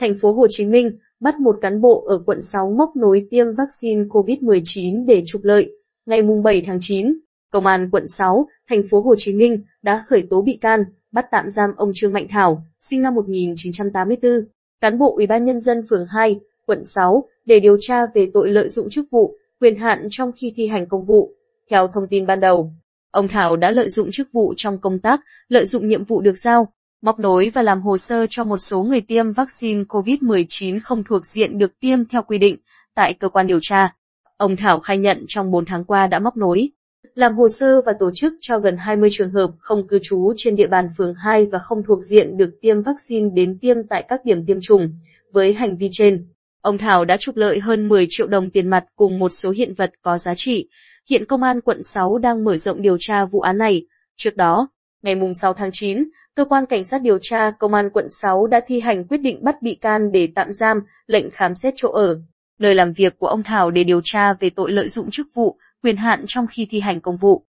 Thành phố Hồ Chí Minh bắt một cán bộ ở quận 6 móc nối tiêm vaccine COVID-19 để trục lợi. Ngày 7 tháng 9, Công an quận 6, thành phố Hồ Chí Minh đã khởi tố bị can, bắt tạm giam ông Trương Mạnh Thảo, sinh năm 1984, cán bộ Ủy ban nhân dân phường 2, quận 6 để điều tra về tội lợi dụng chức vụ, quyền hạn trong khi thi hành công vụ. Theo thông tin ban đầu, ông Thảo đã lợi dụng chức vụ trong công tác, lợi dụng nhiệm vụ được giao, móc nối và làm hồ sơ cho một số người tiêm vaccine COVID-19 không thuộc diện được tiêm theo quy định. Tại cơ quan điều tra, ông Thảo khai nhận trong 4 tháng qua đã móc nối, làm hồ sơ và tổ chức cho gần 20 trường hợp không cư trú trên địa bàn phường 2 và không thuộc diện được tiêm vaccine đến tiêm tại các điểm tiêm chủng. Với hành vi trên, ông Thảo đã trục lợi hơn 10 triệu đồng tiền mặt cùng một số hiện vật có giá trị. Hiện công an quận 6 đang mở rộng điều tra vụ án này. Trước đó, ngày 6 tháng 9, cơ quan cảnh sát điều tra công an quận 6 đã thi hành quyết định bắt bị can để tạm giam, lệnh khám xét chỗ ở, nơi làm việc của ông Thảo để điều tra về tội lợi dụng chức vụ, quyền hạn trong khi thi hành công vụ.